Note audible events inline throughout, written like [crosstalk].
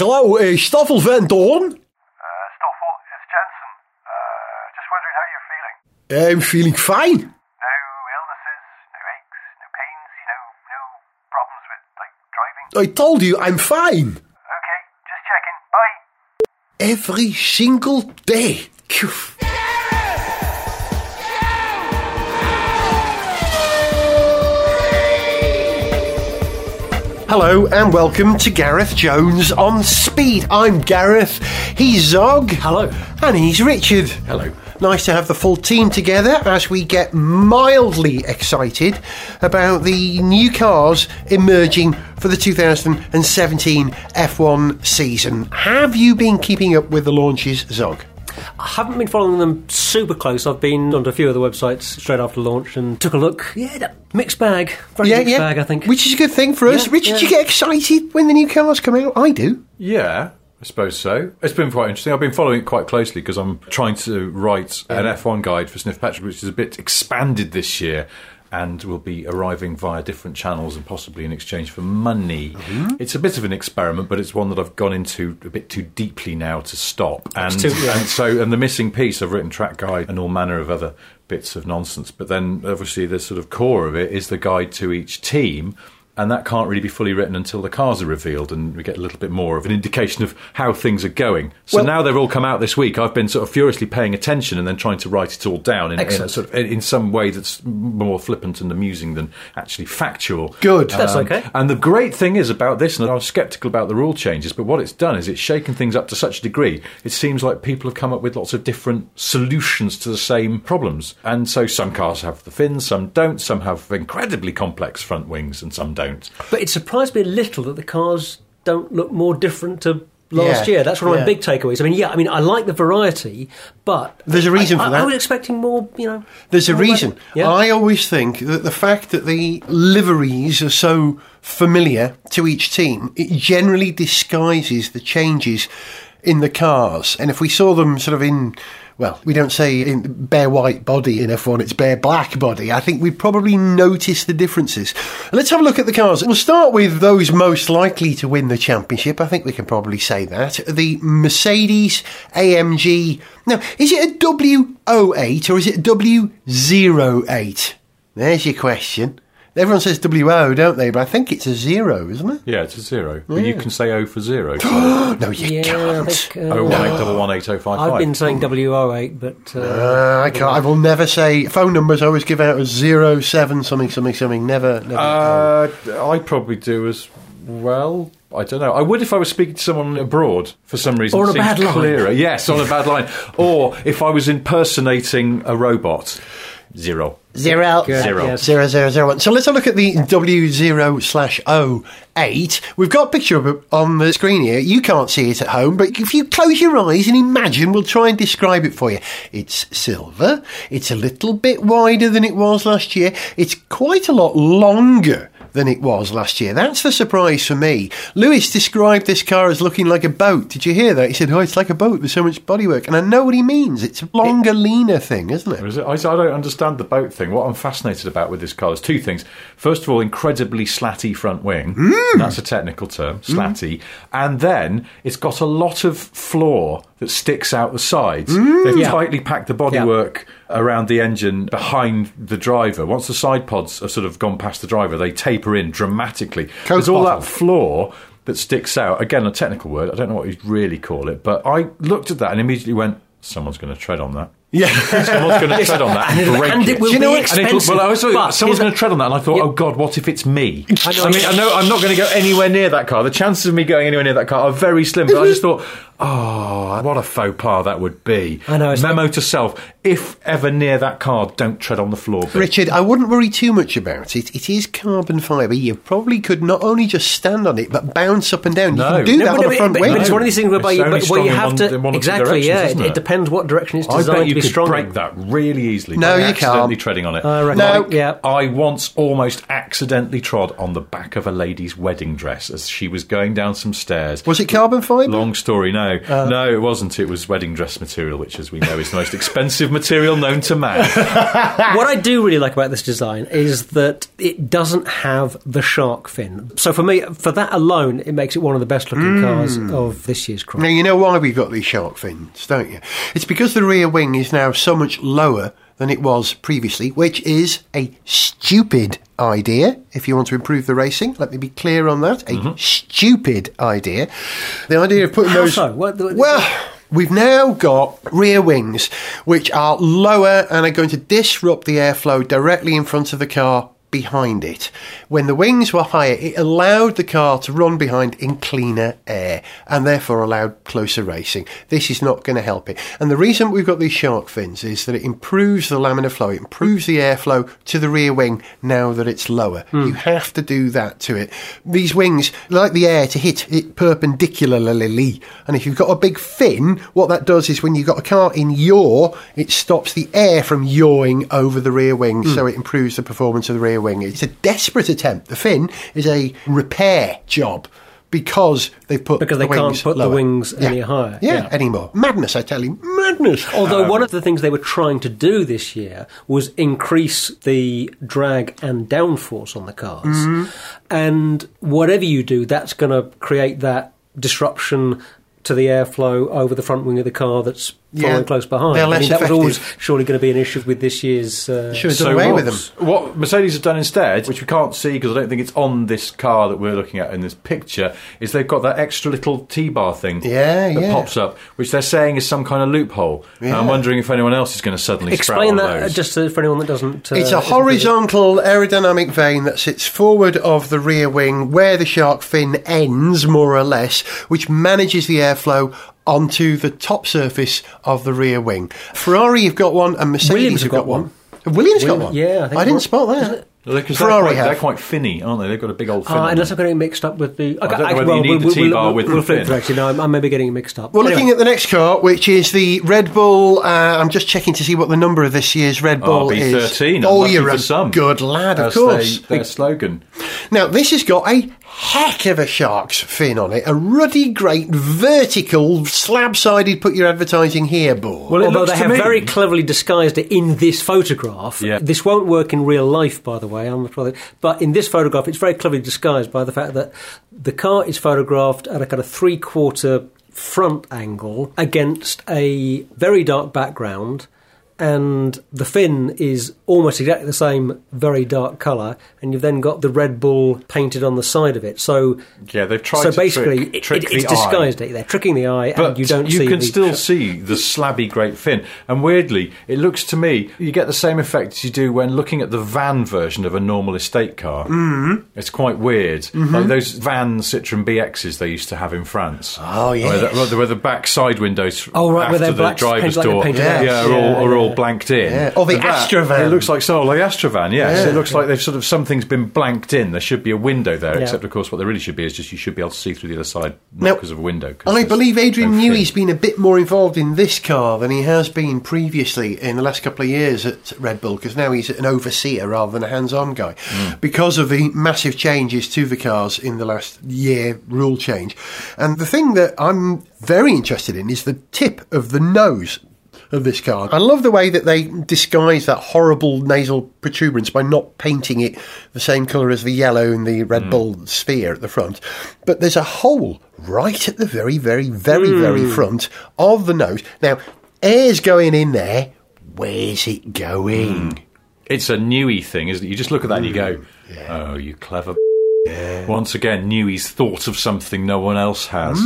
Hello, uh, Stoffel Vandoorne. Uh, Stoffel, it's Jensen. Uh, just wondering how you're feeling. I'm feeling fine. No illnesses, no aches, no pains, you know, no problems with, like, driving. I told you I'm fine. Okay, just checking. Bye. Every single day. Hello and welcome to Gareth Jones on Speed. I'm Gareth, he's Zog. Hello. And he's Richard. Hello. Nice to have the full team together as we get mildly excited about the new cars emerging for the 2017 F1 season. Have you been keeping up with the launches, Zog? I haven't been following them super close. I've been onto a few of the websites straight after launch and took a look. Yeah, that mixed bag. Very mixed bag, I think. Which is a good thing for us. Yeah, Richard, yeah. you get excited when the new cars come out? I do. Yeah, I suppose so. It's been quite interesting. I've been following it quite closely because I'm trying to write an F1 guide for Sniff Petrol, which is a bit expanded this year and will be arriving via different channels and possibly in exchange for money. Mm-hmm. It's a bit of an experiment, but it's one that I've gone into a bit too deeply now to stop. And, too- yeah. and so, and the missing piece, I've written track guide and all manner of other bits of nonsense. But then, obviously, the sort of core of it is the guide to each team. And that can't really be fully written until the cars are revealed, and we get a little bit more of an indication of how things are going. So Well- now they've all come out this week. I've been sort of furiously paying attention and then trying to write it all down in, in, a sort of, in some way that's more flippant and amusing than actually factual. Good. That's Um, okay. And the great thing is about this, and I was sceptical about the rule changes, but what it's done is it's shaken things up to such a degree, it seems like people have come up with lots of different solutions to the same problems. And so some cars have the fins, some don't, some have incredibly complex front wings, and some don't. But it surprised me a little that the cars don't look more different to last Yeah, year. That's one of yeah. my big takeaways. I mean, yeah, I mean, I like the variety, but There's a reason I, for that. I was expecting more. You know, There's a reason. Yeah. I always think that the fact that the liveries are so familiar to each team, it generally disguises the changes in the cars. And if we saw them sort of in, well, we don't say in bare white body in F1, it's bare black body. I think we'd probably notice the differences. Let's have a look at the cars. We'll start with those most likely to win the championship. I think we can probably say that. The Mercedes AMG. Now, is it a W08 or is it a W08? There's your question. Everyone says WO, don't they? But I think it's a zero, isn't it? Yeah, it's a zero. But you can say O for zero. [gasps] No, you Yeah, I can't. think. Uh, Oh one eight double one eight oh five I've been saying WO8, but uh, Uh, I can't. I will never say phone numbers. I always give out as zero seven something something something. Never. never Uh, I probably do as well. I don't know. I would if I was speaking to someone abroad for some reason. Or It a seems bad line. Clearer. Yes, on a bad line. Or if I was impersonating a robot. Zero. Zero. Good, Zero. yes. Zero zero zero one. So let's have a look at the W zero slash O eight. We've got a picture of it on the screen here. You can't see it at home, but if you close your eyes and imagine, we'll try and describe it for you. It's silver. It's a little bit wider than it was last year. It's quite a lot longer than it was last year. That's the surprise for me. Lewis described this car as looking like a boat. Did you hear that? He said, "Oh, it's like a boat. There's so much bodywork," and I know what he means. It's a longer, leaner thing, isn't it? Is it? I, I don't understand the boat thing. What I'm fascinated about with this car is two things. First of all, incredibly slatty front wing. Hmm. That's a technical term, slatty. Hmm. And then it's got a lot of floor that sticks out the sides. Mm. They've Yeah. tightly packed the bodywork around the engine behind the driver. Once the side pods have sort of gone past the driver, they taper in dramatically. Coat There's all that floor that sticks out. Again, a technical word. I don't know what you'd really call it, but I looked at that and immediately went, someone's going to tread on that. Yeah. [laughs] Someone's going to tread on that and, and, break and it will you know be what- and it'll- expensive. well, I was but someone's going to tread on that, and I thought, Yeah. oh God, what if it's me? [laughs] I know. I mean, I know I'm not going to go anywhere near that car. The chances of me going anywhere near that car are very slim. But I just thought, oh, what a faux pas that would be. I know, it's Memo to self: if ever near that car, don't tread on the floor. bit. Richard, I wouldn't worry too much about it. It is carbon fibre. You probably could not only just stand on it, but bounce up and down. No. You can do No, that but, on but- the front but- wing. but it's one of these things whereby you, but where you have one- to one exactly. directions, Yeah, it, it? it depends what direction it's I designed bet you to be could strong. break in. that really easily. No, by you accidentally can't. treading on it. I reckon- No. yeah. I once almost accidentally trod on the back of a lady's wedding dress as she was going down some stairs. Was it carbon fibre? Long story, no. Uh. no, it wasn't. It was wedding dress material, which, as we know, is the most expensive material known to man. [laughs] what I do really like about this design is that it doesn't have the shark fin. So for me, for that alone, it makes it one of the best looking cars of this year's crop. Now, you know why we've got these shark fins, don't you? It's because the rear wing is now so much lower than it was previously, which is a stupid idea. If you want to improve the racing, let me be clear on that. A mm-hmm. stupid idea. The idea of putting How those. so? What- what- well, we've now got rear wings which are lower and are going to disrupt the airflow directly in front of the car behind it. When the wings were higher, it allowed the car to run behind in cleaner air and therefore allowed closer racing. This is not going to help it. And the reason we've got these shark fins is that it improves the laminar flow, it improves the airflow to the rear wing now that it's lower. Hmm. You have to do that to it. These wings like the air to hit it perpendicularly. And if you've got a big fin, what that does is when you've got a car in yaw, it stops the air from yawing over the rear wing, hmm. so it improves the performance of the rear wing. It's a desperate attempt. The fin is a repair job. Because they've put Because the they can't put the wings Yeah. any higher. Yeah, Yeah. anymore. Madness, I tell you, madness. Although one of the things they were trying to do this year was increase the drag and downforce on the cars. Mm-hmm. And whatever you do, that's going to create that disruption to the airflow over the front wing of the car that's following Yeah. close behind. They're I mean, that was always surely going to be an issue with this year's. Uh, Should have done away with them. what, what Mercedes have done instead, which we can't see because I don't think it's on this car that we're looking at in this picture, is they've got that extra little T-bar thing Yeah, that yeah. pops up, which they're saying is some kind of loophole. And Yeah. I'm wondering if anyone else is going to suddenly Explain sprout that one those. just uh, for anyone that doesn't. Uh, It's a horizontal aerodynamic vane that sits forward of the rear wing where the shark fin ends, more or less, which manages the airflow onto the top surface of the rear wing. Ferrari you've got one and Mercedes Williams have got, got one. one. Have Williams got one? yeah, I think I didn't spot that. It? Because Ferrari they're, quite, have. they're quite finny, aren't they? They've got a big old fin. Uh, on them. unless I'm getting it mixed up with the. I don't know whether you need the T-bar with we'll the flip fin. through, Actually, no, I'm, I'm maybe getting it mixed up. We're Anyway. looking at the next car, which is the Red Bull. Uh, I'm just checking to see what the number of this year's Red Bull is. RB13. Oh, unlucky you're a some. good lad, of That's course. they- their slogan. Now, this has got a heck of a shark's fin on it. A ruddy, great, vertical, slab-sided, put your advertising here board. Well, Although they have me- very cleverly disguised it in this photograph. Yeah. This won't work in real life, by the way. I'm probably, but in this photograph, it's very cleverly disguised by the fact that the car is photographed at a kind of three-quarter front angle against a very dark background. And the fin is almost exactly the same, very dark colour, and you've then got the Red Bull painted on the side of it. So, Yeah, they've tried so basically, trick- it- trick it- it's the disguised it. They're tricking the eye, But and you don't see you can still see the slabby great fin. And weirdly, it looks to me you get the same effect as you do when looking at the van version of a normal estate car. Mm-hmm. It's quite weird, like those van Citroen BXs they used to have in France. Oh, yeah, where the, where the back side windows Oh, right, after where the black- driver's painted like door, painted yeah, are, all, Yeah, are all yeah. blanked in. Yeah. Or the But that- Astrovan. It looks like so like the Astrovan. Yes, Yeah. it looks like they've sort of something's been blanked in. There should be a window there, Yeah. except of course what there really should be is just you should be able to see through the other side, Now, because of a window. 'cause I believe Adrian no fin. Newey's been a bit more involved in this car than he has been previously in the last couple of years at Red Bull because now he's an overseer rather than a hands-on guy hmm. because of the massive changes to the cars in the last year rule change. And the thing that I'm very interested in is the tip of the nose of this card. I love the way that they disguise that horrible nasal protuberance by not painting it the same colour as the yellow in the Red mm. Bull sphere at the front. But there's a hole right at the very, very, very, very mm. front of the nose. Now, air's going in there. Where's it going? Mm. It's a Newey thing, isn't it? You just look at that and you go, "Oh, you clever." Once again, Newey's thought of something no one else has.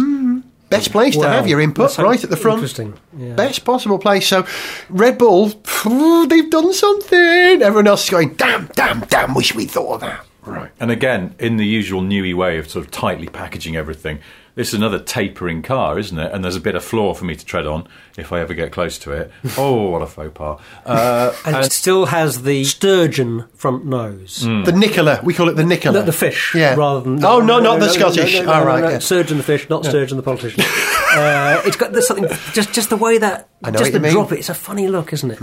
Best place to have your input, That's right at the front. interesting, yeah. Best possible place. So, Red Bull, phew, they've done something. Everyone else is going, damn, damn, damn, wish we thought of that. Right. And again, in the usual Newey way of sort of tightly packaging everything, this is another tapering car, isn't it? And there's a bit of floor for me to tread on if I ever get close to it. [laughs] Oh, what a faux pas! Uh, and it still has the sturgeon front nose. The Nicola, we call it the Nicola. The, the fish, Yeah. rather than Oh, no, not the Scottish. No, no, All no, right, no, yeah. Surgeon the fish, not Sturgeon the politician. [laughs] uh, it's got there's something just just the way that I know Just the drop it, it's a funny look, isn't it?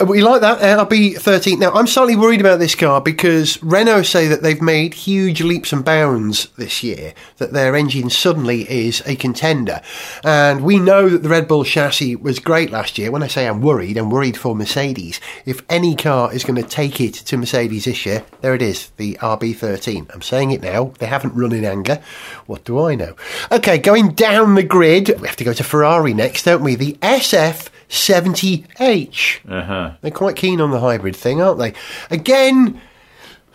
Uh, We like that RB 13. Now, I'm slightly worried about this car because Renault say that they've made huge leaps and bounds this year, that their engine suddenly is a contender. And we know that the Red Bull chassis was great last year. When I say I'm worried, I'm worried for Mercedes. If any car is going to take it to Mercedes this year, there it is, the RB 13. I'm saying it now. They haven't run in anger. What do I know? Okay, going down the grid, we have to go to Ferrari next, don't we? The SF 70H. Uh-huh. They're quite keen on the hybrid thing, aren't they? Again,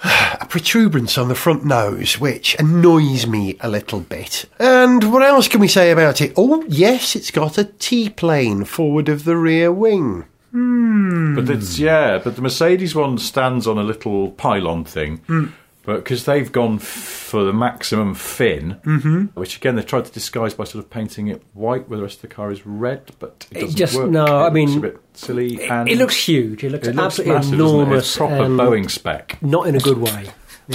a protuberance on the front nose, which annoys me a little bit. And what else can we say about it? Oh, yes, it's got a T plane forward of the rear wing. But it's yeah, but the Mercedes one stands on a little pylon thing. Hmm. But because they've gone for the maximum fin, mm-hmm. which again they've tried to disguise by sort of painting it white, where the rest of the car is red, but it It just- work. no, It I mean, a bit silly. It, and it looks huge. It looks it looks absolutely massive, it? enormous. It's proper Boeing spec. Not in a good way.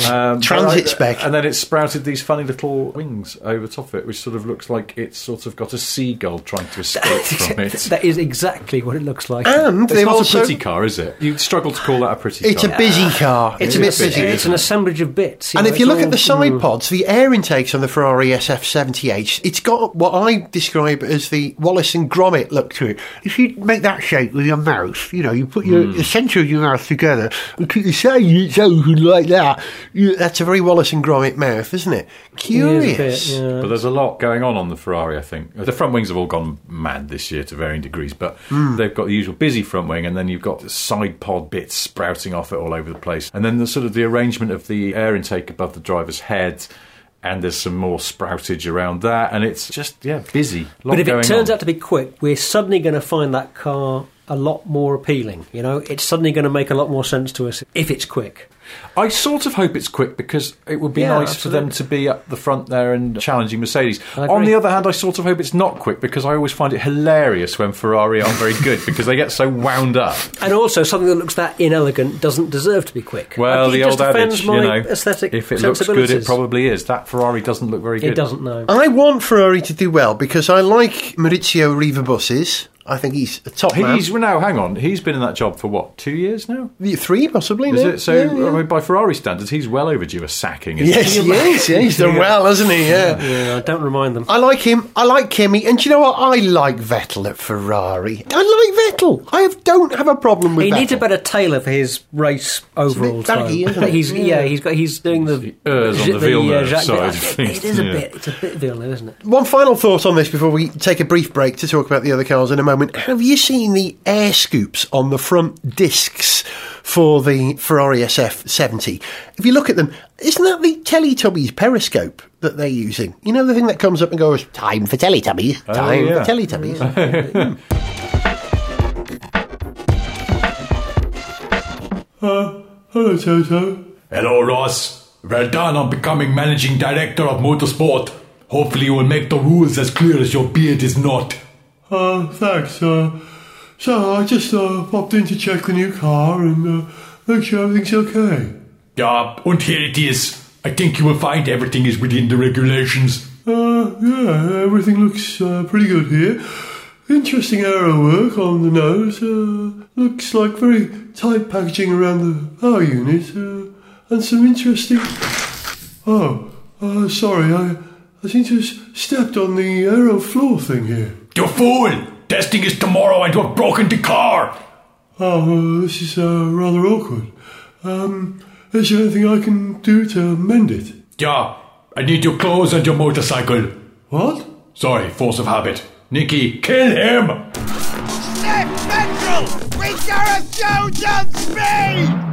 Um, Transit spec. and then it's sprouted these funny little wings over top of it, which sort of looks like it's sort of got a seagull trying to escape from it. [laughs] that is exactly what it looks like. And It's not also. a pretty car, is it? You'd struggle to call that a pretty It's a busy car. It's, It's, a a bit it's, busy. it's an assemblage of bits. And know, if you it's look at the side mm. pods, the air intakes on the Ferrari SF70H, it's got what I describe as the Wallace and Gromit look to it. If you make that shape with your mouth, you know, you put your the centre of your mouth together and keep the side it's open like that, you, that's a very Wallace and Gromit mouth, isn't it? It Curious. is bit, yeah. But there's a lot going on on the Ferrari, I think. The front wings have all gone mad this year to varying degrees, but hmm. they've got the usual busy front wing, and then you've got the side pod bits sprouting off it all over the place. And then the sort of the arrangement of the air intake above the driver's head, and there's some more sproutage around that, and it's just, yeah, busy. But if it turns on. out to be quick, we're suddenly going to find that car a lot more appealing. You know, it's suddenly going to make a lot more sense to us if it's quick. I sort of hope it's quick because it would be Yeah, nice for them to be up the front there and challenging Mercedes. On the other hand, I sort of hope it's not quick because I always find it hilarious when Ferrari aren't very good [laughs] because they get so wound up. And also, something that looks that inelegant doesn't deserve to be quick. Well, the it just old offends adage, my you know, aesthetic if it looks good, it probably is. That Ferrari doesn't look very good. It doesn't know. I want Ferrari to do well because I like Maurizio Arrivabene. I think he's a top man. He's now. Hang on, he's been in that job for what? Two years now. Three, possibly. Is no? it? So, Yeah, yeah. I mean, by Ferrari standards, he's well overdue a sacking. Isn't Yes, he? he is. Yeah, [laughs] he's done well, hasn't he? Yeah. Yeah, don't remind them. I like him. I like Kimi, and do you know what? I like Vettel at Ferrari. I like Vettel. I have, don't have a problem with him. He Vettel. needs a better tailor for his race overall bit baggy, time. isn't? He's yeah. he's got he's doing the He errs on the Villeneuve uh, Jacques- side of It is a yeah. bit. It's a bit Villeneuve, isn't it? One final thought on this before we take a brief break to talk about the other cars in a moment. Have you seen the air scoops on the front discs for the Ferrari SF70? If you look at them, isn't that the Teletubbies periscope that they're using? You know the thing that comes up and goes, "Time for Teletubbies, time yeah. for Teletubbies." [laughs] Hello, Toto. Hello, Ross. Well done on becoming managing director of motorsport. Hopefully, you will make the rules as clear as your beard is not. Uh, thanks. Uh, so I just uh, popped in to check the new car and uh, make sure everything's okay. Yeah, and here it is. I think you will find everything is within the regulations. Uh, yeah, everything looks uh, pretty good here. Interesting aero work on the nose. Uh, looks like very tight packaging around the power unit. Uh, and some interesting. Oh, uh, sorry, I, I seem to have stepped on the aero floor thing here. You fool! Testing is tomorrow and you have broken the car! Oh, uh, this is uh, rather awkward. Um, is there anything I can do to mend it? Yeah, I need your clothes and your motorcycle. What? Sorry, force of habit. Niki, kill him! Step Central! We gotta go on speed!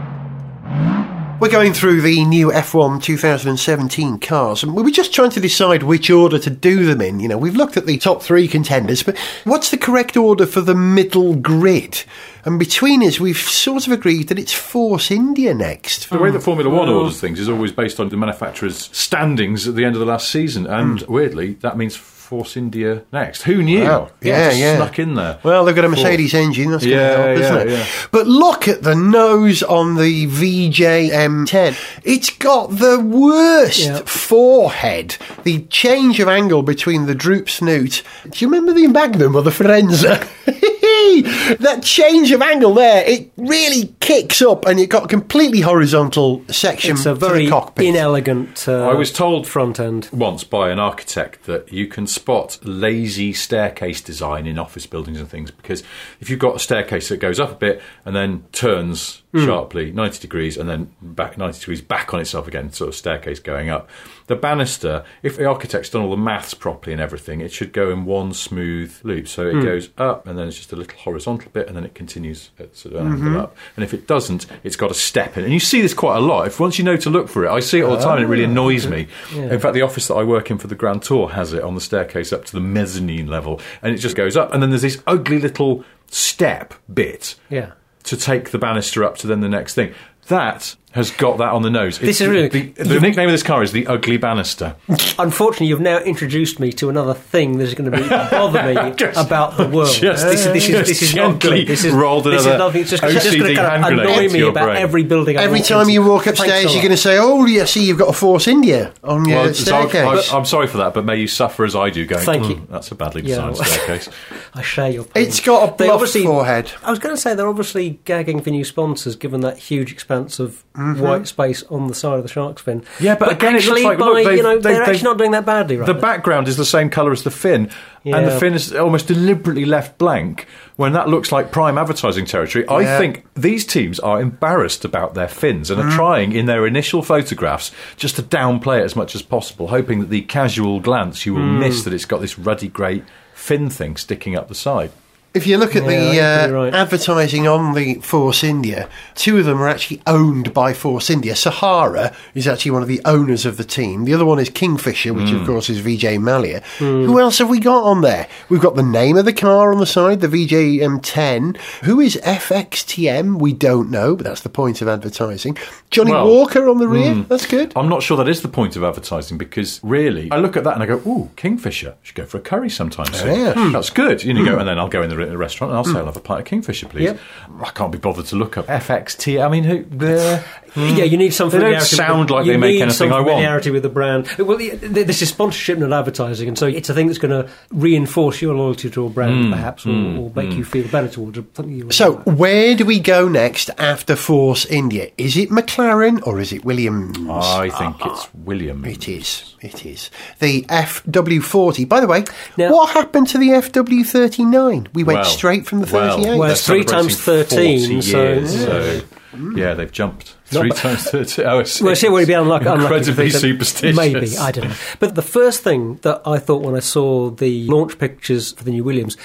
We're going through the new F1 2017 cars, and we were just trying to decide which order to do them in. You know, we've looked at the top three contenders, but what's the correct order for the middle grid? And between us, we've sort of agreed that it's Force India next. The way that hmm. Formula One hmm. orders things is always based on the manufacturer's standings at the end of the last season, and hmm. weirdly, that means Force India next. Who knew? Wow. It Yeah, just yeah. snuck in there. Well, they've got a Mercedes engine, that's going to Yeah, isn't yeah, it? yeah. But look at the nose on the VJ M10. It's got the worst Yeah. forehead. The change of angle between the droop snoot. Do you remember the Magnum or the Firenza? [laughs] Whee! That change of angle there, it really kicks up, and you've got a completely horizontal section It's a to very the cockpit. inelegant. Uh, I was told front end. once by an architect that you can spot lazy staircase design in office buildings and things because if you've got a staircase that goes up a bit and then turns sharply 90 degrees and then back 90 degrees back on itself again, sort of staircase going up, the banister, if the architect's done all the maths properly and everything, it should go in one smooth loop. So it hmm. goes up and then it's just a little horizontal bit and then it continues at sort of an angle mm-hmm. up. And if it doesn't, it's got a step in. And you see this quite a lot. If once you know to look for it, I see it all the ah, time and it really annoys me. In fact, the office that I work in for the Grand Tour has it on the staircase up to the mezzanine level, and it just goes up. And then there's this ugly little step bit Yeah. to take the banister up to then the next thing. That has got that on the nose. This is really- the, the nickname of this car is the Ugly Banister. [laughs] Unfortunately, you've now introduced me to another thing that's going to be bother me [laughs] Just- about the world. [laughs] just- this, is- this is this is not good. This is rolled this is another nothing. It's just, it's just OCD going to kind of annoy me about brain. every building. I Every walk time into. you walk Thanks a upstairs, lot. you're going to say, "Oh, yeah, see, you've got a Force India on your Well, so I'm, staircase." I'm sorry for that, but may you suffer as I do. Going, Thank "Mm, you. That's a badly Yeah, designed well- staircase. I share your pain. It's got a They bluff forehead. I was going to say they're obviously gagging for new sponsors, given that huge expanse of Mm-hmm. white space on the side of the shark's fin. Yeah, but again, it looks actually, like- by, look, they've- you know they've- they're actually not doing that badly, right? The background is the same colour as the fin, and the fin is almost deliberately left blank when that looks like prime advertising territory. I think these teams are embarrassed about their fins and are trying in their initial photographs just to downplay it as much as possible, hoping that the casual glance you will miss that it's got this ruddy grey fin thing sticking up the side. If you look at Yeah, the uh, right. advertising on the Force India, two of them are actually owned by Force India. Sahara is actually one of the owners of the team. The other one is Kingfisher, which Hmm. of course is Vijay Mallya. Who else have we got on there? We've got the name of the car on the side, the VJ M10. Who is FXTM? We don't know, but that's the point of advertising. Johnny Well, Walker on the rear. That's good. I'm not sure that is the point of advertising because really, I look at that and I go, "Ooh, Kingfisher! Should go for a curry sometime soon. Yeah. Hmm, That's good." You know, you go and then I'll go in the, in the restaurant and I'll say, hmm. "I'll have a pint of Kingfisher, please." Yep. I can't be bothered to look up FXT. I mean, who? The, [laughs] Hmm. Yeah, you need some They don't familiarity. sound with like you they make need anything some I want. familiarity with the brand. Well, the- the- this is sponsorship, not advertising, and so it's a thing that's going to reinforce your loyalty to a brand, Hmm. perhaps, or, hmm. or make you hmm. feel better towards. Something you So, where do we go next after Force India? Is it McLaren or is it Williams? I think it's ah, William. It is. It is. The FW40. By the way, Now- what happened to the FW39? We went Well, straight from the 38. Well, they're it's three times 13, 40 so- years, so Mm. yeah, they've jumped three times [laughs] thirteen. Oh, it's, Well, see, it's we'd be unlucky. unlucky incredibly if they- superstitious. Maybe I don't know. But the first thing that I thought when I saw the launch pictures for the new Williams,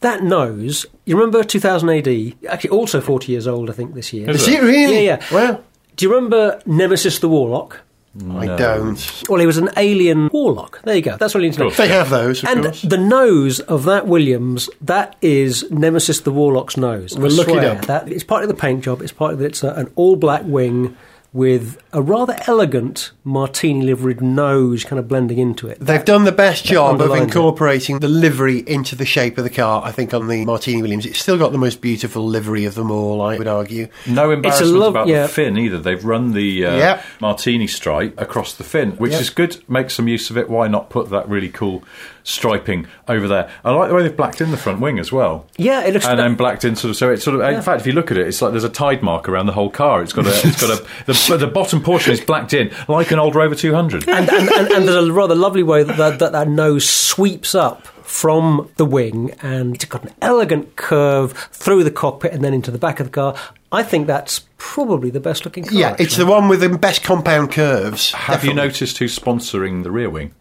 that nose. You remember 2000 AD? Actually, also 40 years old, I think, this year. Is is it really? Yeah, yeah. Well, Do you remember Nemesis the Warlock? I don't. Well, he was an alien warlock. There you go. That's all you need to know. They have those, of And course. the nose of that Williams, that is Nemesis the Warlock's nose. I We'll look it up. That, it's part of the paint job. It's part of it's a, an all black wing with a rather elegant martini liveried nose kind of blending into it. They've done the best job of underlines it. incorporating the livery into the shape of the car, I think, on the Martini Williams. It's still got the most beautiful livery of them all, I would argue. No embarrassment lov- about yeah. the fin either. They've run the uh, Yep. martini stripe across the fin, which Yep. is good. Make some use of it. Why not put that really cool striping over there? I like the way they've blacked in the front wing as well. Yeah, it looks. And then blacked in sort of so it's sort of in fact if you look at it it's like there's a tide mark around the whole car it's got a it's got a [laughs] the, the bottom portion is blacked in like an old Rover 200 and, and, and, and there's a rather lovely way that that, that that nose sweeps up from the wing and it's got an elegant curve through the cockpit and then into the back of the car. I think that's probably the best looking car. Yeah, it's the one with the best compound curves. have you noticed who's sponsoring the rear wing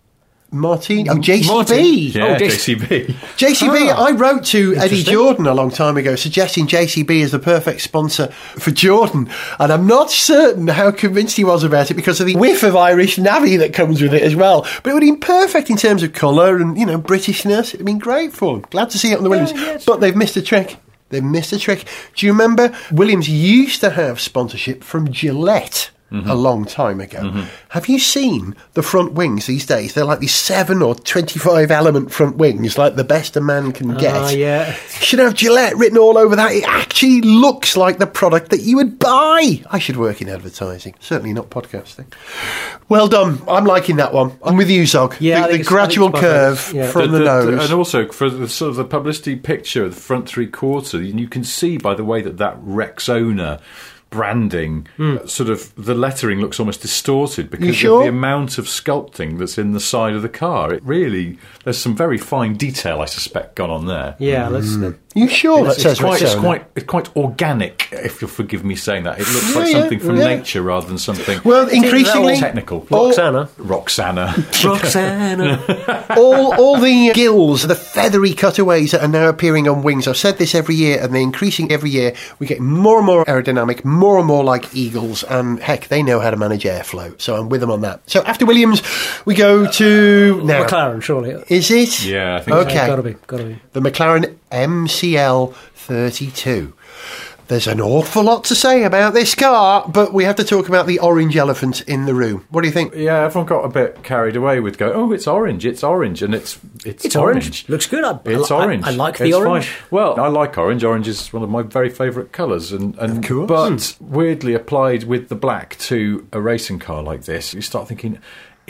Martini? Oh, JCB. Martin. yeah Oh, JCB JCB, Ah, I wrote to Eddie. Jordan a long time ago suggesting JCB is the perfect sponsor for Jordan. And I'm not certain how convinced he was about it because of the whiff of Irish navy that comes with it as well. But it would have been perfect in terms of colour and, you know, Britishness. It would have been great for him. Glad to see it on the Williams. yeah, it's but they've missed a trick. They've missed a trick. Do you remember Williams used to have sponsorship from Gillette? A long time ago. Have you seen the front wings these days? They're like these seven or 25 element front wings, like the best a man can get. Ah, yeah. Should have Gillette written all over that. It actually looks like the product that you would buy. I should work in advertising, certainly not podcasting. Well done. I'm liking that one. I'm with you, Zog. Yeah, the, the it's- I think gradual curve. Yeah. from the, nose. and also for the sort of the publicity picture of the front three quarter, and you can see by the way that that Rexona branding, hmm. uh, sort of the lettering looks almost distorted because sure? of the amount of sculpting that's in the side of the car. It really, there's some very fine detail, I suspect, gone on there. Yeah, let's. Hmm. You sure that It's, says it's quite, it's quite, it's quite organic, if you'll forgive me saying that. It looks like Yeah, something from yeah. nature rather than something Well, increasingly, technical. Roxana. Roxana. [laughs] Roxana. [laughs] all, all the gills, the feathery cutaways that are now appearing on wings. I've said this every year, and they're increasing every year. We get more and more aerodynamic, more and more like eagles, and heck, they know how to manage airflow. So I'm with them on that. So after Williams, we go to uh, now. McLaren, surely. Is it? Yeah, I think so. Okay. Gotta be, gotta be. The McLaren MCL 32. There's an awful lot to say about this car, but we have to talk about the orange elephant in the room. What do you think? Yeah, everyone got a bit carried away with going, "Oh, it's orange, it's orange," and it's it's, It's orange. Looks good. I- It's I- I- orange. I like the It's orange. fine. Well, I like orange. Orange is one of my very favourite colours, and, and course. but weirdly applied with the black to a racing car like this, you start thinking.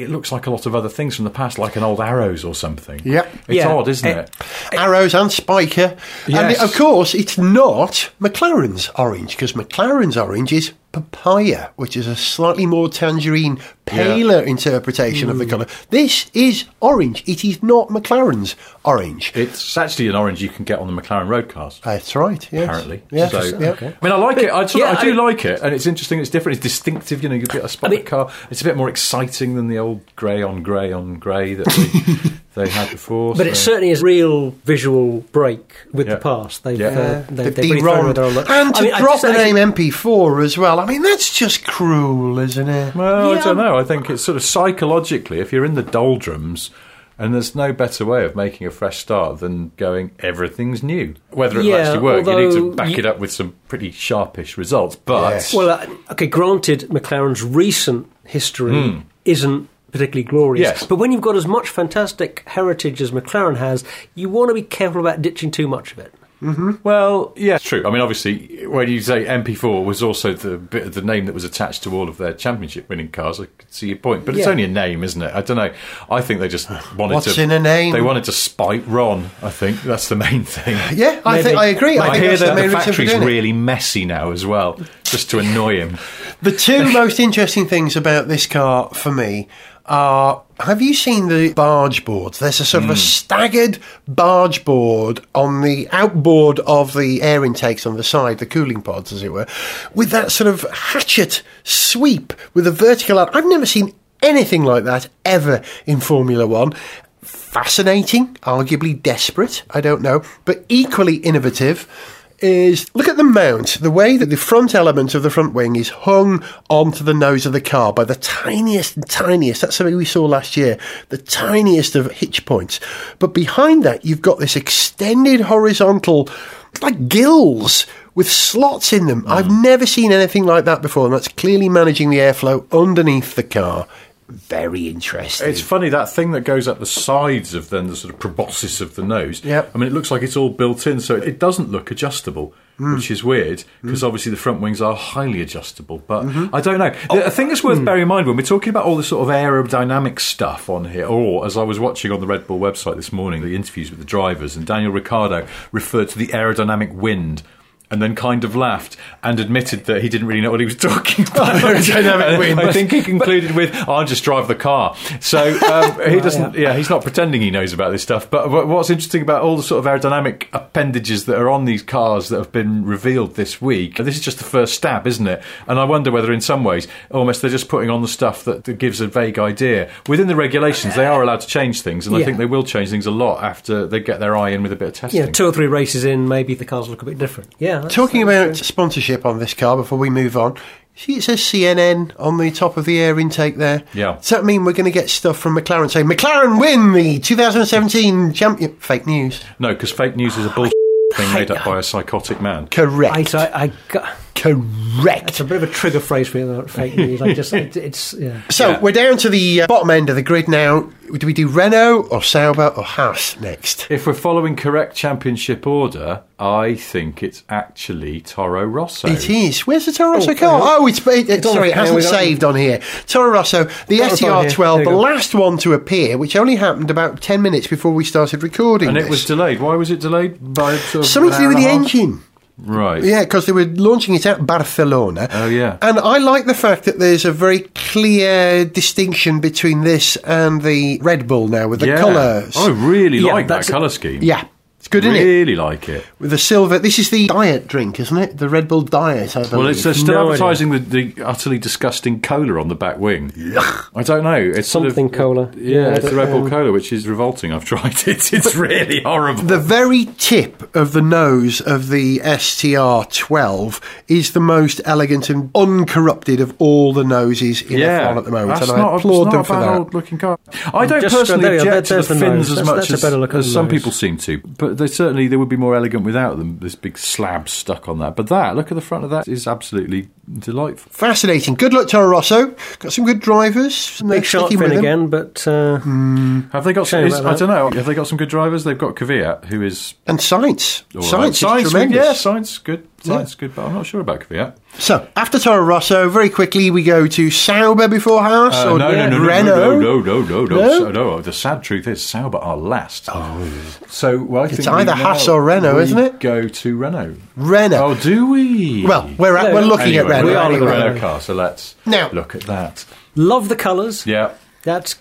It looks like a lot of other things from the past, like an old Arrows or something. Yep. It's Yeah. odd, isn't Eh, it? Arrows and Spyker. And Yes. of course, it's not McLaren's orange, because McLaren's orange is papaya, which is a slightly more tangerine, paler interpretation of the hmm. colour. This is orange. It is not McLaren's orange. It's actually an orange you can get on the McLaren road cars. That's right, yes. Apparently, Yeah. so yeah. Okay. I mean, I like it. I, sort of- yeah, I do I- like it, and it's interesting. It's different. It's distinctive. You know, you get a spot I mean- car. It's a bit more exciting than the old grey on grey on grey that they, [laughs] they had before. But so- it certainly is real visual break with Yeah. the past. They've, Yeah. uh, they, they've they've really thrown de-ROMmed. it on the- And to I mean, I drop the name MP4 as well. I mean, that's just cruel, isn't it? Well, I don't know. I think it's sort of psychologically, if you're in the doldrums, and there's no better way of making a fresh start than going everything's new. Whether it'll Yeah, actually work, you need to back you- it up with some pretty sharpish results. But Yes. Well, uh, okay, granted, McLaren's recent history isn't particularly glorious. Yes. But when you've got as much fantastic heritage as McLaren has, you want to be careful about ditching too much of it. Mm-hmm. Well, yeah, it's true. I mean, obviously, when you say MP4 was also the bit of the name that was attached to all of their championship-winning cars, I could see your point. But it's only a name, isn't it? I don't know. I think they just [sighs] wanted What's to. in a name? They wanted to spite Ron. I think that's the main thing. [laughs] Yeah, I Maybe. think I agree. I, I, think hear that's the that the factory's really messy now as well, just to annoy him. [laughs] The two [laughs] most interesting things about this car for me are have you seen the barge boards? There's a sort of a hmm. staggered barge board on the outboard of the air intakes on the side, the cooling pods, as it were, with that sort of hatchet sweep with a vertical out. I've never seen anything like that ever in Formula One. Fascinating, arguably desperate, I don't know, but equally innovative is look at the mount, the way that the front element of the front wing is hung onto the nose of the car by the tiniest and tiniest. That's something we saw last year, the tiniest of hitch points. But behind that, you've got this extended horizontal, like gills with slots in them. I've mm. never seen anything like that before, and that's clearly managing the airflow underneath the car. Very interesting. It's funny that thing that goes up the sides of then the sort of proboscis of the nose. Yeah, I mean, it looks like it's all built in, so it doesn't look adjustable, hmm. which is weird because hmm. obviously the front wings are highly adjustable. But mm-hmm. I don't know. Oh, the thing that's worth hmm. bearing in mind when we're talking about all this sort of aerodynamic stuff on here, or as I was watching on the Red Bull website this morning, the interviews with the drivers, and Daniel Ricciardo referred to the aerodynamic wind. And then kind of laughed and admitted that he didn't really know what he was [laughs] talking about. [laughs] Aerodynamic And wind. I think he concluded with, "I'll just drive the car." So um, [laughs] he doesn't. Yeah, he's not pretending he knows about this stuff. But wh- what's interesting about all the sort of aerodynamic appendages that are on these cars that have been revealed this week, this is just the first stab, isn't it? And I wonder whether, in some ways, almost they're just putting on the stuff that, that gives a vague idea. Within the regulations, they are allowed to change things, and I think they will change things a lot after they get their eye in with a bit of testing. Yeah, two or three races in, maybe the cars look a bit different. Yeah. That's- Talking about true. sponsorship on this car before we move on. See, it says CNN on the top of the air intake there. Yeah. Does that mean we're going to get stuff from McLaren saying McLaren win the 2017 champion? Fake news. No, because fake news is a bullshit thing made up by a psychotic man. Correct. I, I, I, correct. It's a bit of a trigger phrase for me, that fake news. I just, it, it's, yeah. So we're down to the uh, bottom end of the grid now. Do we do Renault or Sauber or Haas next? If we're following correct championship order, I think it's actually Toro Rosso. It is. Where's the Toro Rosso Oh, car? Oh, it's, it, it- on sorry, it hasn't saved on here. Toro Rosso, the Got it on here. STR12, the last one to appear, which only happened about 10 minutes before we started recording And it was delayed. Why was it delayed by sort of Something to do with the half? engine. Right. Yeah, because they were launching it at Barcelona. Oh, yeah. And I like the fact that there's a very clear distinction between this and the Red Bull now with the Yeah. colours. I really Yeah, like that colour scheme. Yeah, it's good, isn't it? Really like it. With the silver. This is the diet drink, isn't it? The Red Bull diet, I. Well, it's they're still No advertising the, the utterly disgusting cola on the back wing. I don't know. It's sort of- Something cola. Yeah, Yeah, it's the Red Bull um, cola, which is revolting. I've [laughs] tried it. It's really horrible. The very tip of the nose of the STR12 is the most elegant and uncorrupted of all the noses in F1 at the moment, that's and I not a- applaud it's them not for a bad that. old looking car. I don't uh, personally there you object to the the fins nose. as That's- much that's a as, better looking as some people seem to, but they certainly they would be more elegant without them. This big slab stuck on that, but that look at the front of that is absolutely delightful. Fascinating. Good luck, Toro Rosso. Got some good drivers. Big shark Sticking with fin them. again, but uh, Have they got? Some, Shame is, I don't know. Have they got some good drivers? They've got Kvyat, who is And Science. all right. Science, Science, yeah, science good, science good, but I'm not sure about Kvyat. So, after Toro Rosso, very quickly we go to Sauber before Haas Uh, or no, no, no, no, Renault. no, no, no, no, no, No? So- no. The sad truth is, Sauber are last. Oh, so well, I think either Haas or Renault, we isn't it? Go to Renault. Renault. Oh, do we? Well, we're, at, No, we're looking anyway, at Renault. we're on the. Renault car, so let's Now- look at that. love the colours. Yeah. That's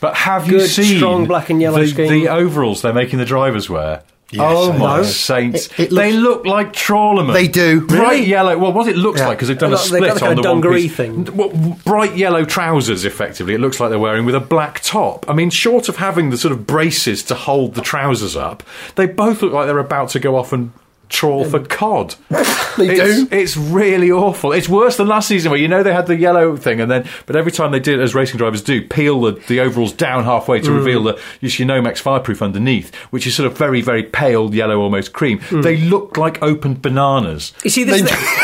But have you seen strong black and yellow the, scheme. the overalls they're making the drivers wear? Oh my know. saints! It- it they look like trawlermen. They do. Bright Really? yellow. Well, what it looks Yeah. like because they've done a split the on the one dungaree piece. thing. Well, bright yellow trousers, effectively, it looks like they're wearing with a black top. I mean, short of having the sort of braces to hold the trousers up, they both look like they're about to go off and trawl for cod. [laughs] They it's, do. It's really awful. It's worse than last season where you know they had the yellow thing, and then but every time they did, as racing drivers do, peel the, the overalls down halfway Mm. to reveal the Yoshinomex fireproof underneath, which is sort of very very pale yellow, almost cream. Mm. They look like opened bananas. You see, this,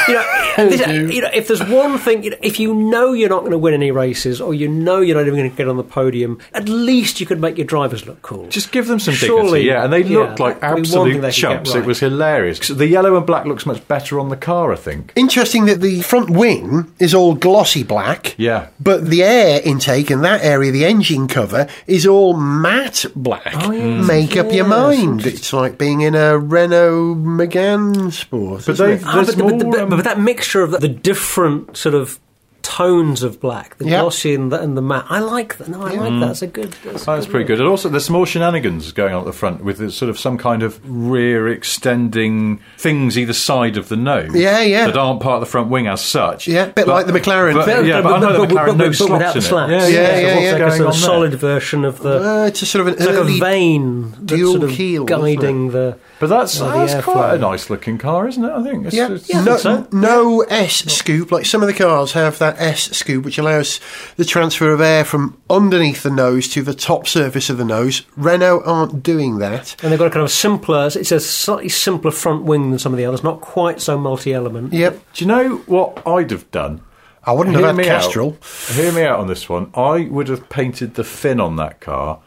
you know, [laughs] this, you know, if there's one thing, you know, if you know you're not going to win any races, or you know you're not even going to get on the podium, at least you could make your drivers look cool. Just give them some Surely, dignity, yeah. And they yeah, looked like that would be one thing absolute they could get chumps. It was hilarious. 'Cause The yellow and black looks much better on the car, I think. Interesting that the front wing is all glossy black. Yeah. But the air intake and that area, the engine cover, is all matte black. Oh, yes, Make up your mind. It's like being in a Renault Megane Sport. But isn't they- it? Ah, but, the- but but- um, but that mixture of the, the different sort of tones of black, the Yeah. glossy and the, and the matte, I like that. No, I like that. It's a good. That's, a That's pretty good. And also, there's some more shenanigans going on at the front with this sort of some kind of rear extending things either side of the nose. Yeah, yeah. That aren't part of the front wing as such. Yeah, bit like the McLaren. But, But- yeah, but, I know the McLaren no slots without in the it. slats. Yeah, Yeah, yeah, yeah, so yeah. what's Like a going sort of on there? solid version of the. Uh, it's a sort of an it's like a early vane that's dual sort of keel, guiding the. But that's, Oh, that's airflow. quite a nice looking car, isn't it? I think. It's, Yeah, it's- Yeah, no, think so. no S scoop. Like some of the cars have that S scoop, which allows the transfer of air from underneath the nose to the top surface of the nose. Renault aren't doing that. And they've got a kind of simpler. It's a slightly simpler front wing than some of the others. Not quite so multi-element. Yep, Do you know what I'd have done? I wouldn't Hear have had me out. Hear me out on this one. I would have painted the fin on that car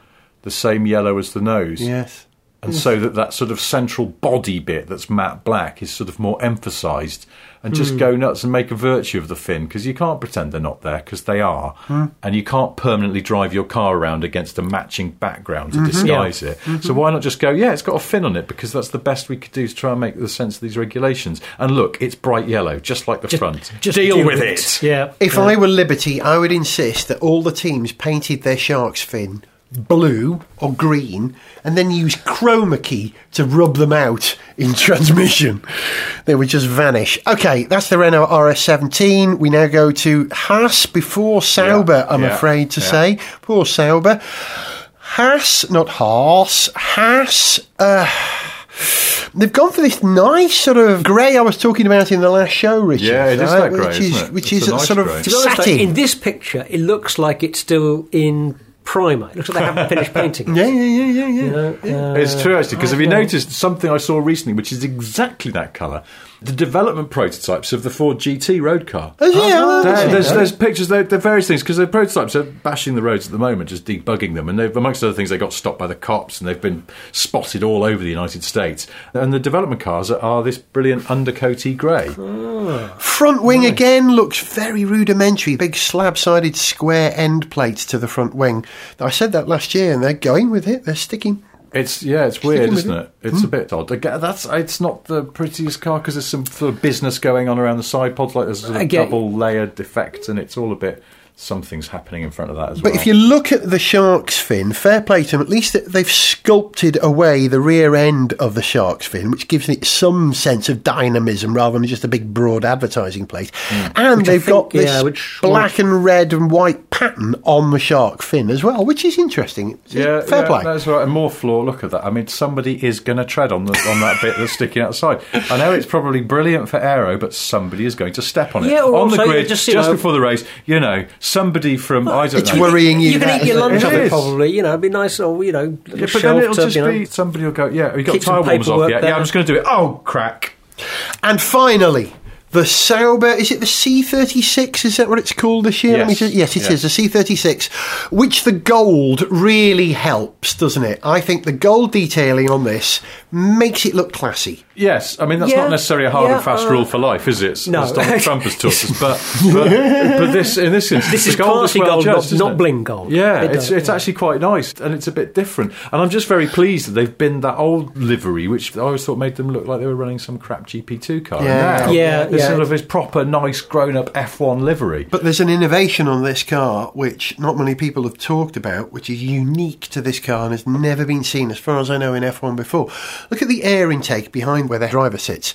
the same yellow as the nose. Yes. And so that that sort of central body bit that's matte black is sort of more emphasised and just hmm. go nuts and make a virtue of the fin because you can't pretend they're not there because they are. Hmm. And you can't permanently drive your car around against a matching background to mm-hmm. disguise it. Mm-hmm. So why not just go, yeah, it's got a fin on it because that's the best we could do to try and make the sense of these regulations. And look, it's bright yellow, just like the front. Just deal, with it. Yeah. If I were Liberty, I would insist that all the teams painted their shark's fin blue or green and then use chroma key to rub them out in [laughs] transmission. They would just vanish. Okay, that's the Renault RS17. We now go to Haas before Sauber, Yeah, I'm yeah, afraid to yeah. say. Poor Sauber. Haas, not Haas. Haas. Uh, They've gone for this nice sort of grey I was talking about in the last show, Richard. Yeah, it is right? that grey, which isn't it? which It's is a nice sort of grey. To be honest, though, satin. in this picture, it looks like it's still in primer. It looks like they haven't finished painting. [laughs] it, Yeah, yeah, yeah, yeah, yeah. You know, uh, It's true, actually, because have you yeah. noticed something I saw recently, which is exactly that colour? The development prototypes of the Ford GT road car. Oh, yeah, well, There- that's- there's, there's pictures, there, there are various things, because the prototypes are bashing the roads at the moment, just debugging them. And they've, amongst other things, they got stopped by the cops and they've been spotted all over the United States. And the development cars are, are this brilliant undercoaty grey. Front wing again looks very rudimentary. Big slab-sided square end plates to the front wing. I said that last year, and they're going with it. They're sticking. It's yeah, it's weird, isn't it. it? It's a hmm. bit odd. That's it's not the prettiest car because there's some sort of business going on around the side pods, like there's a sort of double layered effect, and it's all a bit. Something's happening in front of that as But well. But if you look at the shark's fin, fair play to them. At least they've sculpted away the rear end of the shark's fin, which gives it some sense of dynamism rather than just a big broad advertising plate. And Hmm. Which they've got this yeah, which- black and red and white pattern on the shark fin as well, which is interesting. It's yeah, fair yeah, play. That's right. And more floor. Look at that. I mean, somebody is going to tread on the on that bit that's sticking outside. I know it's probably brilliant for aero, but somebody is going to step on it Yeah, or on the grid just, just, know- before the race. You know, somebody from I don't it's know. worrying you. You can eat your isn't it? lunch off It it, is. probably. You know, it'd be nice, or you know, Yeah, little but then it'll just you know, be somebody will go. Yeah, you got Keep some tire warmers off yet? there. Yeah, I'm just going to do it. Oh, crack. And finally, the Sauber, is it the C36? Is that what it's called this year? Let me Yes. just- yes, it Yeah. is, the C36, which the gold really helps, doesn't it? I think the gold detailing on this makes it look classy. Yes, I mean that's Yeah, not necessarily a hard yeah, and fast uh, rule for life, is it? no. as Donald Trump has taught us. But, [laughs] but, but this in this instance, This the is gold is classy well gold, judged, not- isn't bling gold. Yeah, It it's it's yeah. actually quite nice and it's a bit different. And I'm just very pleased that they've been that old livery, which I always thought made them look like they were running some crap GP2 car. Yeah. Now, Yeah, this yeah. sort of his proper nice grown up F1 livery. But there's an innovation on this car which not many people have talked about, which is unique to this car and has never been seen, as far as I know, in F1 before. Look at the air intake behind where the driver sits.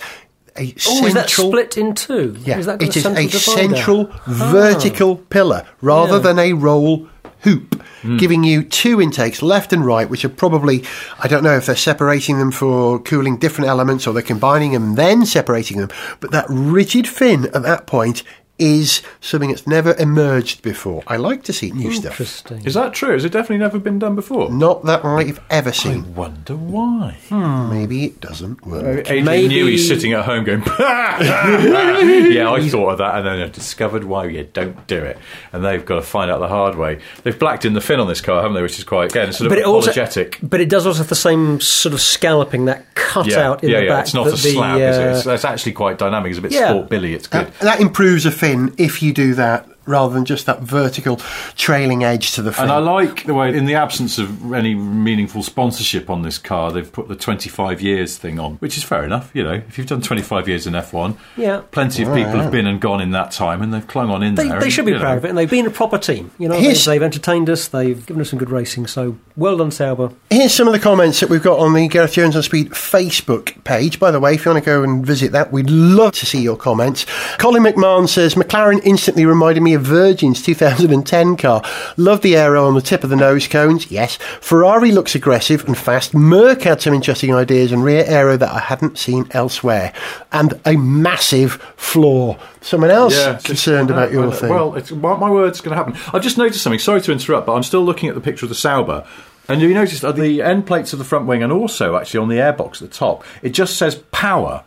A Oh, is that split in two? Yeah, is that it is a divider? central Ah. vertical pillar rather Yeah. than a roll hoop, Hmm. giving you two intakes, left and right, which are probably, I don't know if they're separating them for cooling different elements or they're combining them then separating them, but that rigid fin at that point is something that's never emerged before. I like to see new stuff. Interesting. Is that true? Has it definitely never been done before? Not that I've ever seen. I seen. wonder why. Hmm. Maybe it doesn't work. Adrian Maybe- knew he's sitting at home going, [laughs] yeah, I thought of that, and then I discovered why you don't do it. And they've got to find out the hard way. They've blacked in the fin on this car, haven't they? Which is quite, again, sort of But it also, apologetic. but it does also have the same sort of scalloping, that cutout yeah, in yeah, the yeah. back. It's not that a the, slab, is it? uh, It's, it's actually quite dynamic. It's a bit Yeah. sport billy. It's good. That, that improves a fin if you do that rather than just that vertical trailing edge to the fin. And I like the way, in the absence of any meaningful sponsorship on this car, they've put the 25 years thing on, which is fair enough. You know, if you've done 25 years in F1, Yeah. plenty of people have been and gone in that time, and they've clung on in They, there. they and, should be you proud know. of it, and they've been a proper team. You know, Here's- they've, they've entertained us. They've given us some good racing. So well done, Sauber. Here's some of the comments that we've got on the Gareth Jones on Speed Facebook page. By the way, if you want to go and visit that, we'd love to see your comments. Colin McMahon says McLaren instantly reminded me of Virgin's 2010 car. Love the aero on the tip of the nose cones. Yes. Ferrari looks aggressive and fast. Merc had some interesting ideas and rear aero that I hadn't seen elsewhere. And a massive flaw. Someone else Yeah, concerned about your uh, uh, thing. Well, it's, well, my word's going to happen. I've just noticed something. Sorry to interrupt, but I'm still looking at the picture of the Sauber. And you noticed at the end plates of the front wing and also actually on the airbox at the top, it just says power.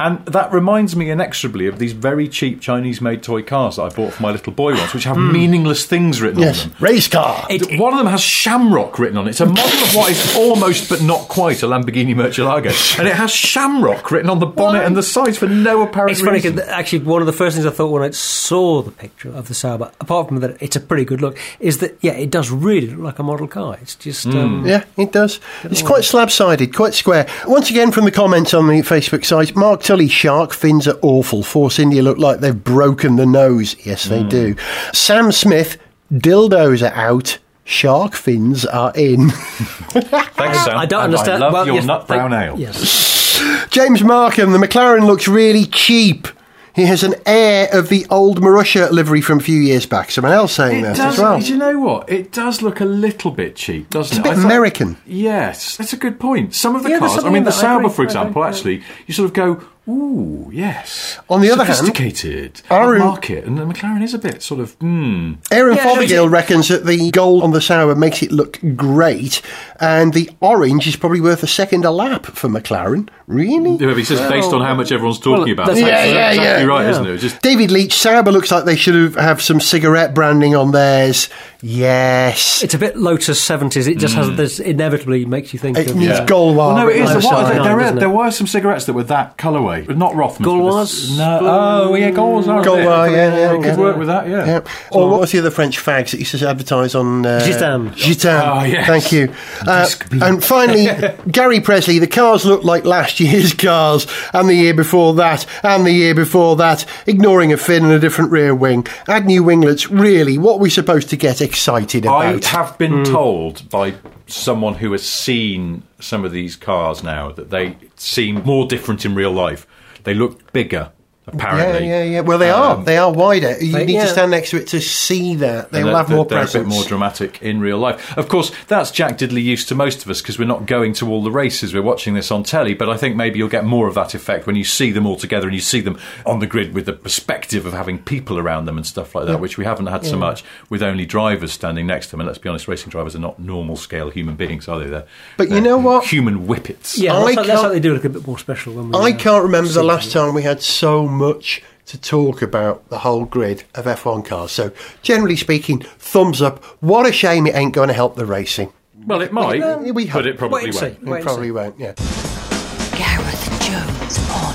And that reminds me inexorably of these very cheap Chinese made toy cars that I bought for my little boy once, which have meaningless things written yes. on them. Race car. It- One of them has Shamrock written on it. It's a model of what is almost but not quite a Lamborghini Murcielago. And it has Shamrock written on the bonnet and the sides for no apparent reason. It's funny reason. because actually one of the first things I thought when I saw the picture of the Sauber, apart from that it's a pretty good look, is that yeah, it does really look like a model car. It's just um, Yeah, it does. It's quite slab sided, quite square. Once again, from the comments on the Facebook site, Mark Tully, shark fins are awful. Force India look like they've broken the nose. Yes, they do. Hmm. Sam Smith, dildos are out. Shark fins are in. [laughs] Thanks, Sam. I don't And understand. I love well, your yes, nut thank- brown ale. Yes. [laughs] James Markham, the McLaren looks really cheap. He has an air of the old Marussia livery from a few years back. Someone else saying It that as well. Do you know what? It does look a little bit cheap, doesn't It's a it? bit I thought- American. Yes, that's a good point. Some of the Yeah, cars. I mean, the that, Sauber, for example. Actually, you sort of go, Ooh, yes. On the other hand, sophisticated Aaron- market, and the McLaren is a bit sort of hmm. Aaron Yeah, Fothergill it's- reckons that the gold on the Sauber makes it look great, and the orange is probably worth a second a lap for McLaren. Really? Yeah, but it's just based on how much everyone's talking well, about. that's it. Yeah, That's yeah, exactly yeah. right, Yeah. isn't it? Just David Leach, Sauber looks like they should have, have some cigarette branding on theirs. Yes. It's a bit Lotus 70s. It just has this inevitably makes you think It of needs uh, Gauloises. Well, no, it is. Nice There, were, side, there, were, isn't it? there were some cigarettes that were that colourway, but not Rothmans. but Gauloises? the- No, oh, yeah, Gauloises. are a bit. Gauloises, yeah, yeah, Could yeah. work with that, yeah. Yeah. Or what was the other French fags that used to advertise on? Uh, Gitanes. Gitanes. Oh, yes. Thank you. Uh, and finally, [laughs] Gary Presley. The cars look like last year's cars, and the year before that, and the year before that. Ignoring a fin and a different rear wing. Add new winglets. Really, what are we supposed to get excited I have been hmm. told by someone who has seen some of these cars now that they seem more different in real life. They look bigger, apparently. yeah, yeah. yeah. Well, they are. Um, They are wider. You they- need yeah. to stand next to it to see that. They and will they're- have more they're, they're presence. a bit more dramatic in real life. Of course, that's Jack Diddley used to most of us because we're not going to all the races. We're watching this on telly, but I think maybe you'll get more of that effect when you see them all together and you see them on the grid with the perspective of having people around them and stuff like that, which we haven't had so much with only drivers standing next to them. And let's be honest, racing drivers are not normal scale human beings, are they? They're, But you they're know what? Human whippets. Yeah, I that's, how, that's can't- they do look a bit more special. When we, I uh, can't remember the last them. time we had so much to talk about the whole grid of F1 cars. So, generally speaking, thumbs up. What a shame it ain't going to help the racing. Well, it might, we- we hope. but it probably Wait and see. won't. It probably won't, yeah. Gareth Jones on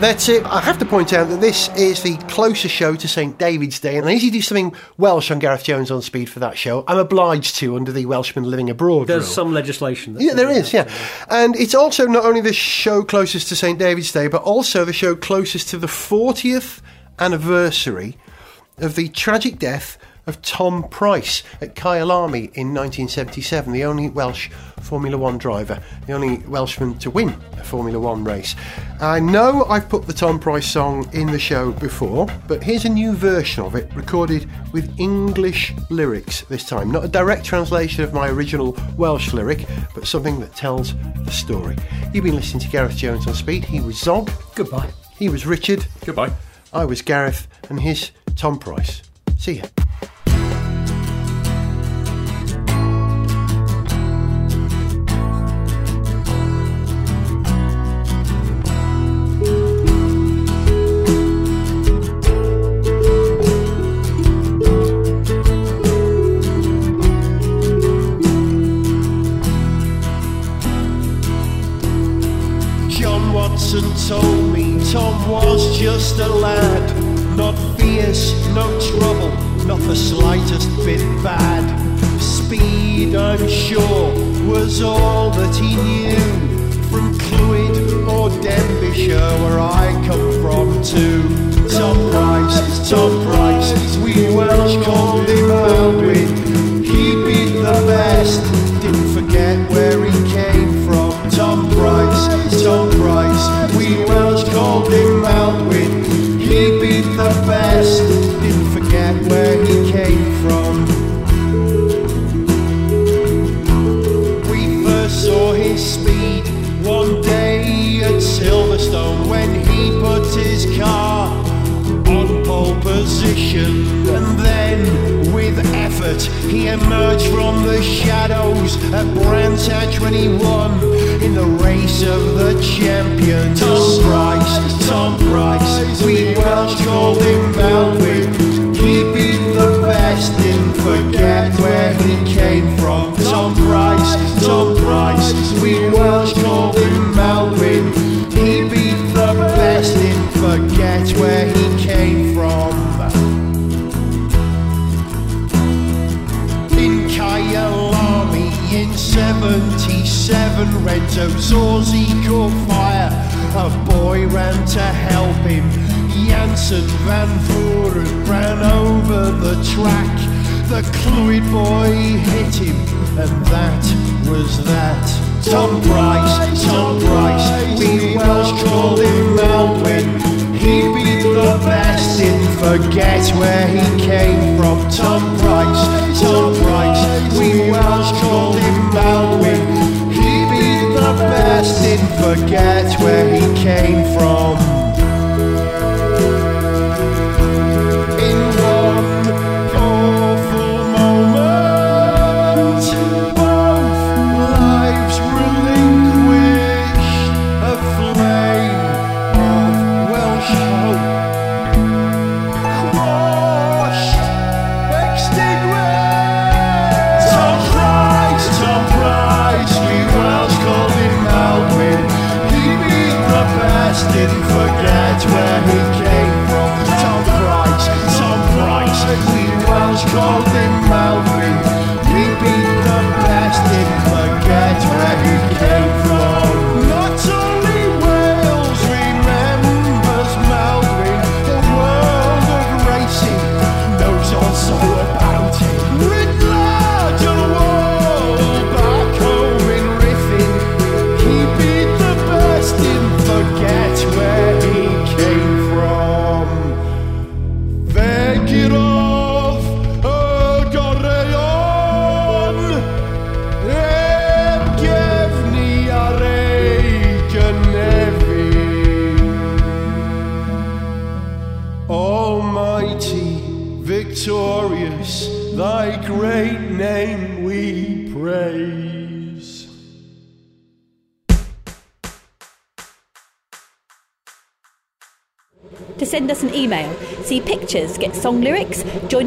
That's it. I have to point out that this is the closest show to St David's Day, and I usually do something Welsh on Gareth Jones on Speed for that show. I'm obliged to under the Welshman living abroad There's rule. some legislation. Yeah, there is, yeah. And it's also not only the show closest to St. David's Day, but also the show closest to the 40th anniversary of the tragic death of Tom Pryce at Kyalami in 1977, the only Welsh Formula One driver, the only Welshman to win a Formula One race. I know I've put the Tom Pryce song in the show before, but here's a new version of it recorded with English lyrics this time. Not a direct translation of my original Welsh lyric, but something that tells the story. You've been listening to Gareth Jones on Speed. He was Zog, Goodbye. he was Richard, Goodbye. I was Gareth, and here's Tom Pryce. See ya. John Watson told me Tom was just a lad, not fierce, no trouble, not the slightest bit bad. Speed, I'm sure, was all that he knew. From Clwyd or Denbighshire, where I come from too. Tom Pryce, Tom Pryce, we Welsh called him Alwyn. He beat the best, didn't forget where he came from. Tom Pryce, Tom Pryce, we Welsh called him Alwyn. He beat the best, effort, he emerged from the shadows at Brands he won in the race of the champions. Tom Pryce, Tom Pryce, we Welsh called him. He beat the best, didn't forget where he came from. Tom Pryce, Tom Pryce, we Welsh called him Maldwyn. He beat the best, didn't forget where he 1977, Renzo Zorzi caught fire. A boy ran to help him. Jansen van Vuuren ran over the track. The Clwyd boy hit him, and that was that. Tom Pryce, Tom Pryce, we Welsh called him Maldwyn. He be the best, didn't forget where he came from. Tom Pryce, Tom Pryce, we Welsh called him found me. He be the best, didn't forget where he came from.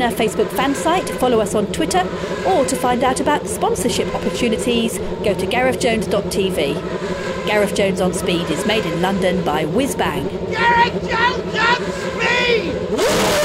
our Facebook fan site, follow us on Twitter, or to find out about sponsorship opportunities, go to GarethJones.tv. Gareth Jones on Speed is made in London by Whizbang. Gareth Jones on Speed!